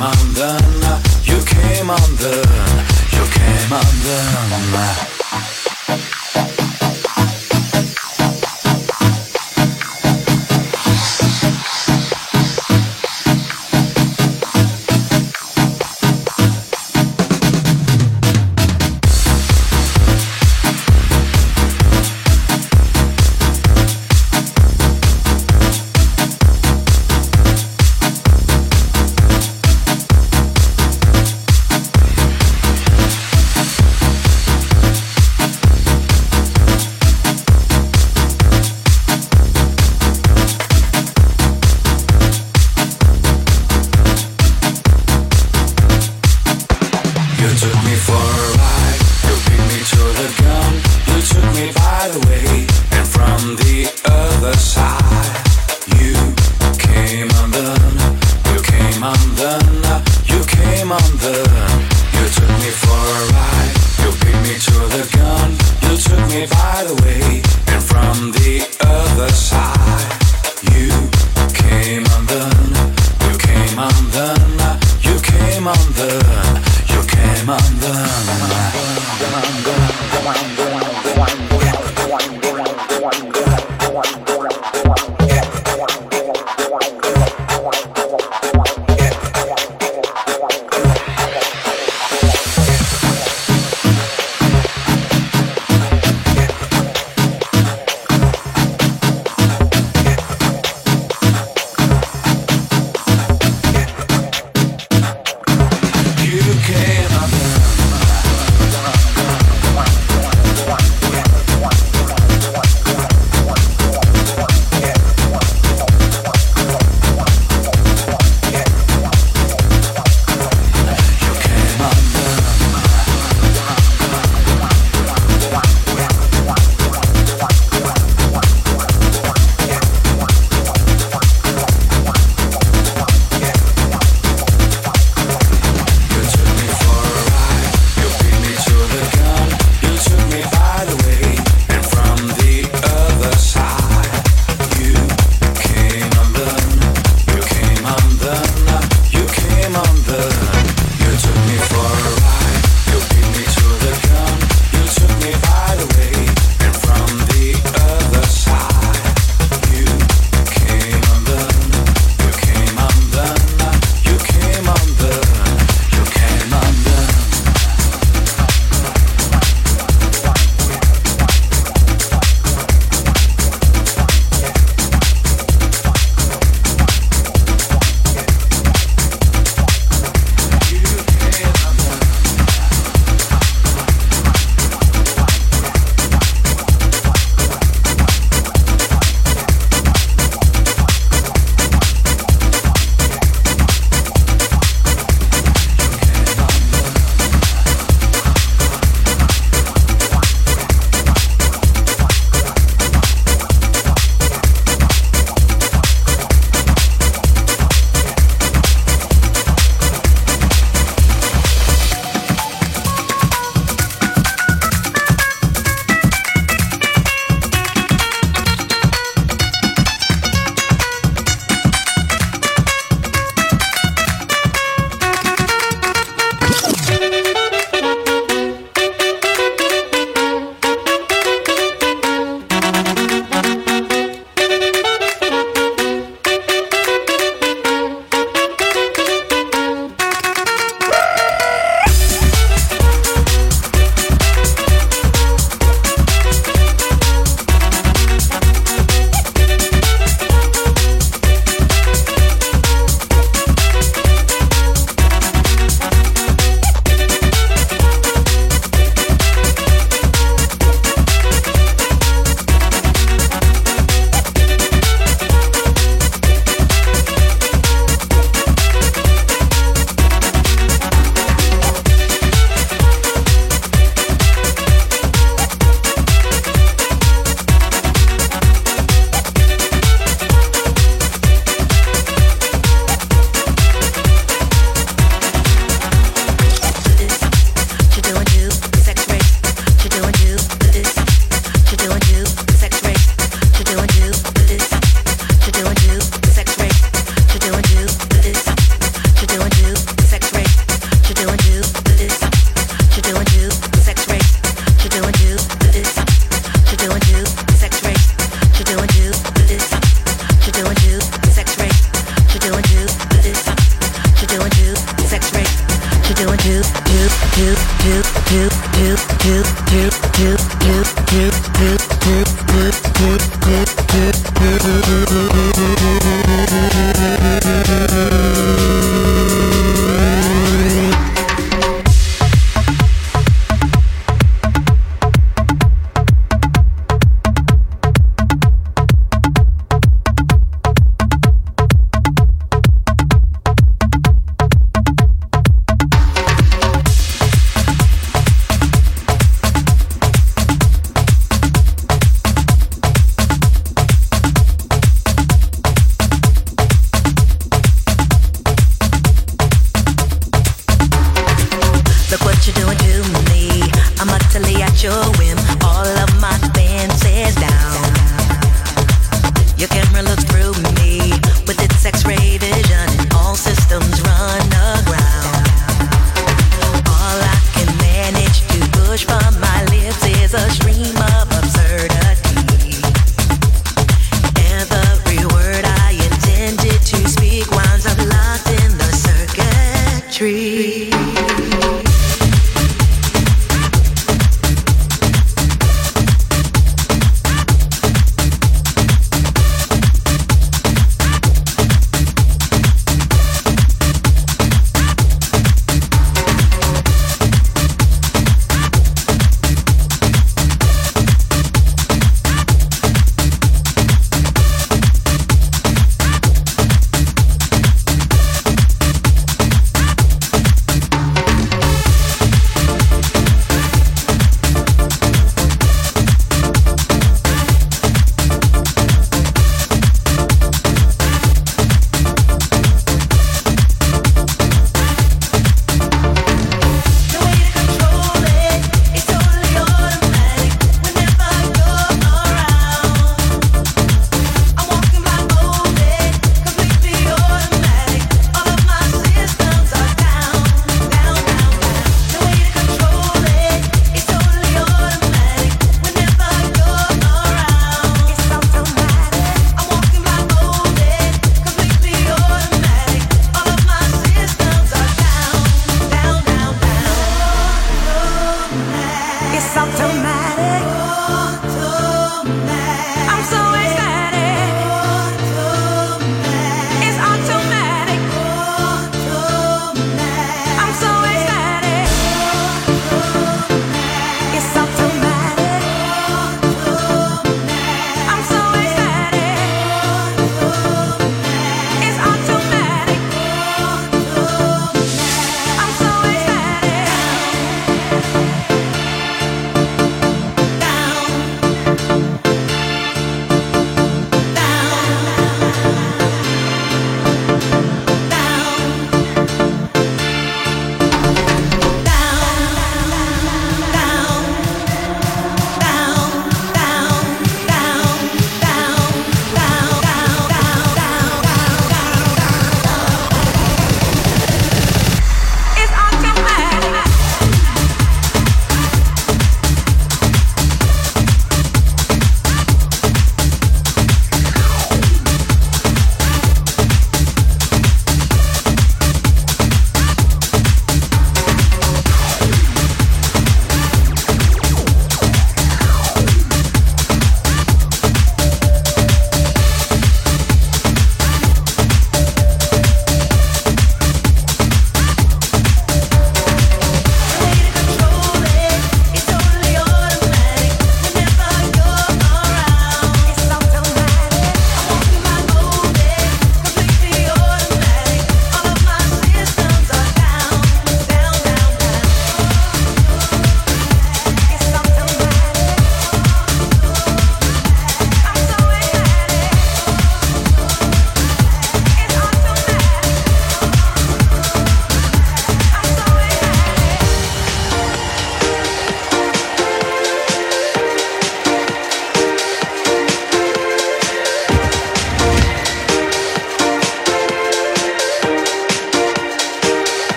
undone, you came undone, you came undone.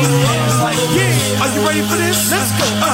Baby, I wanna get down.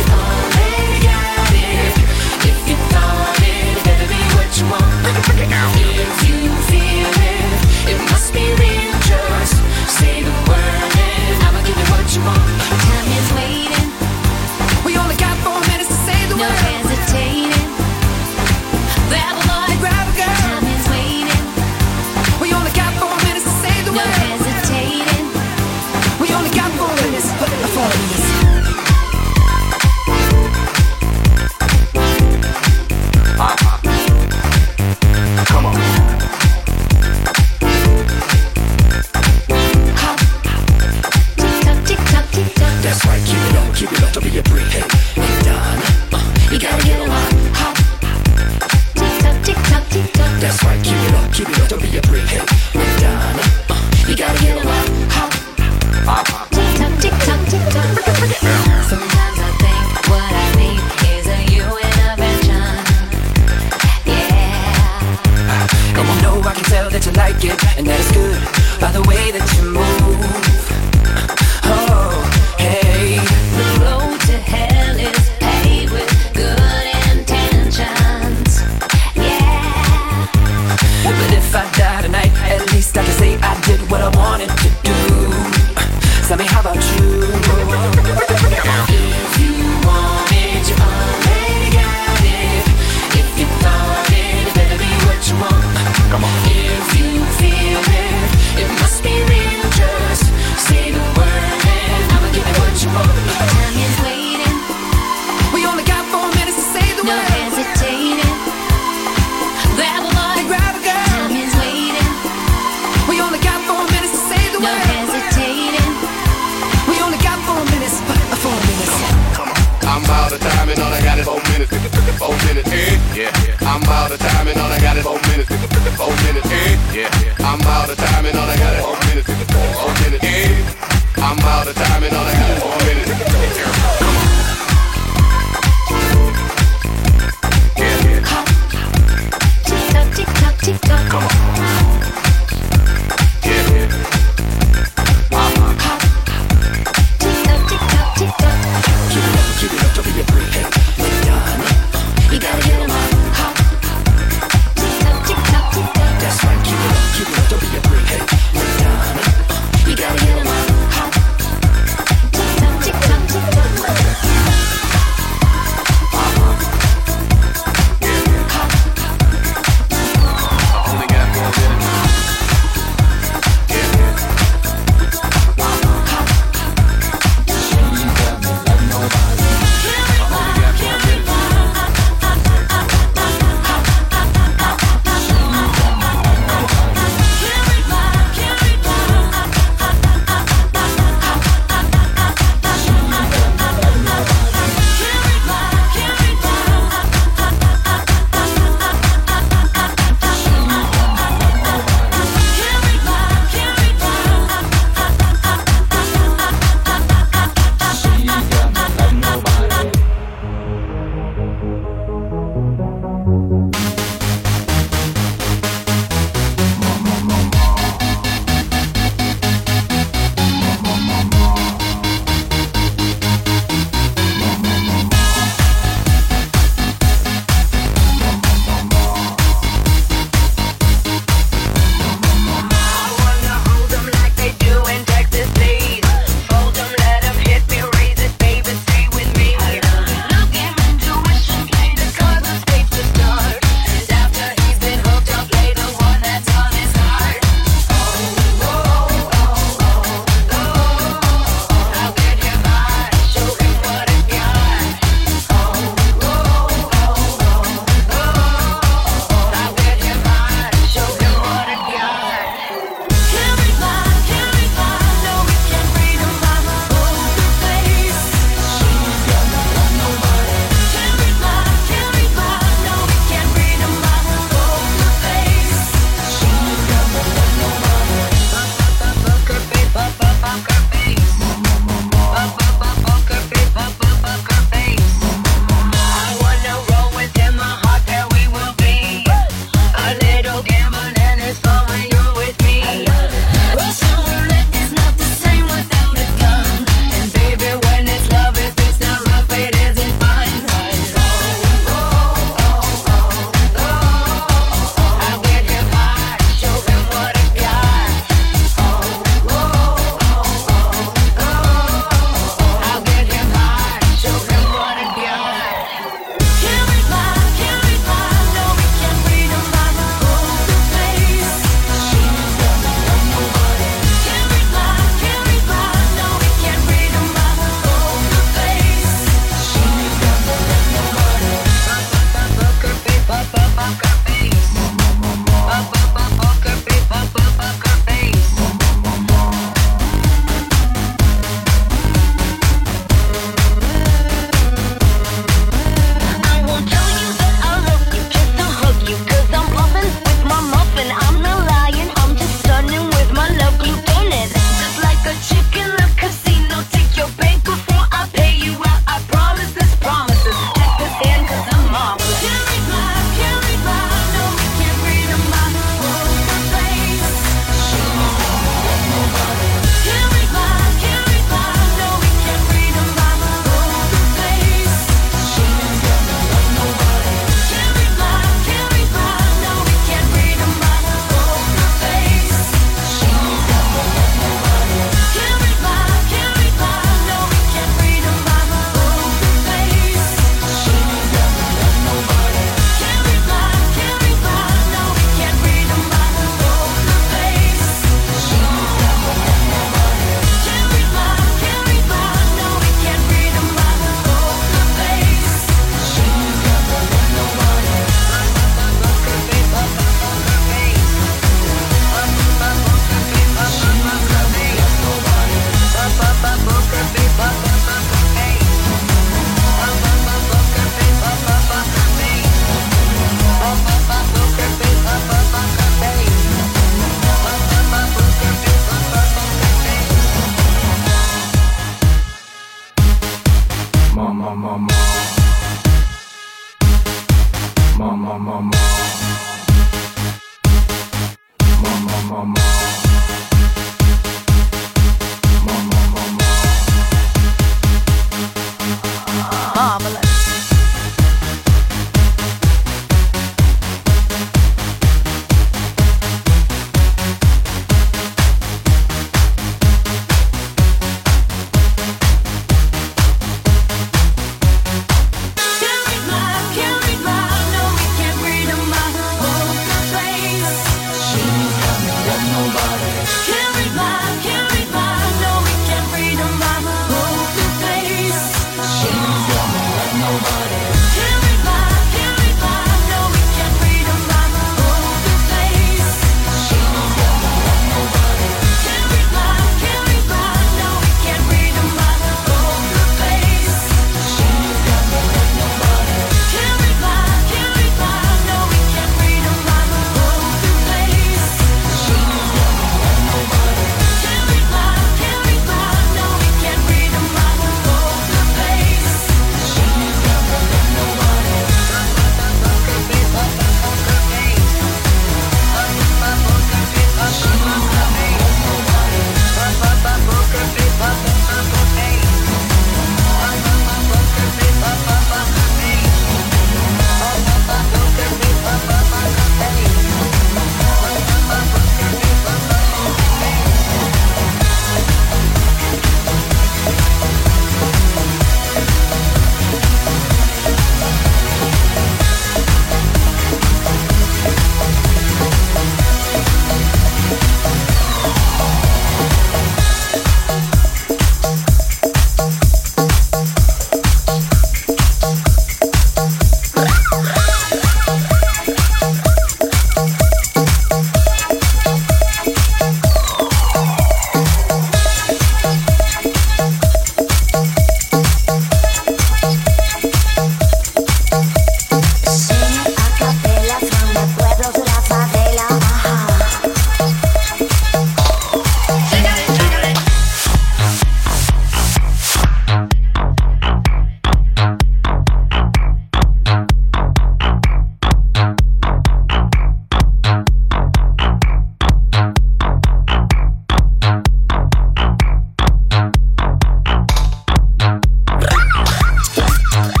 Uh-huh.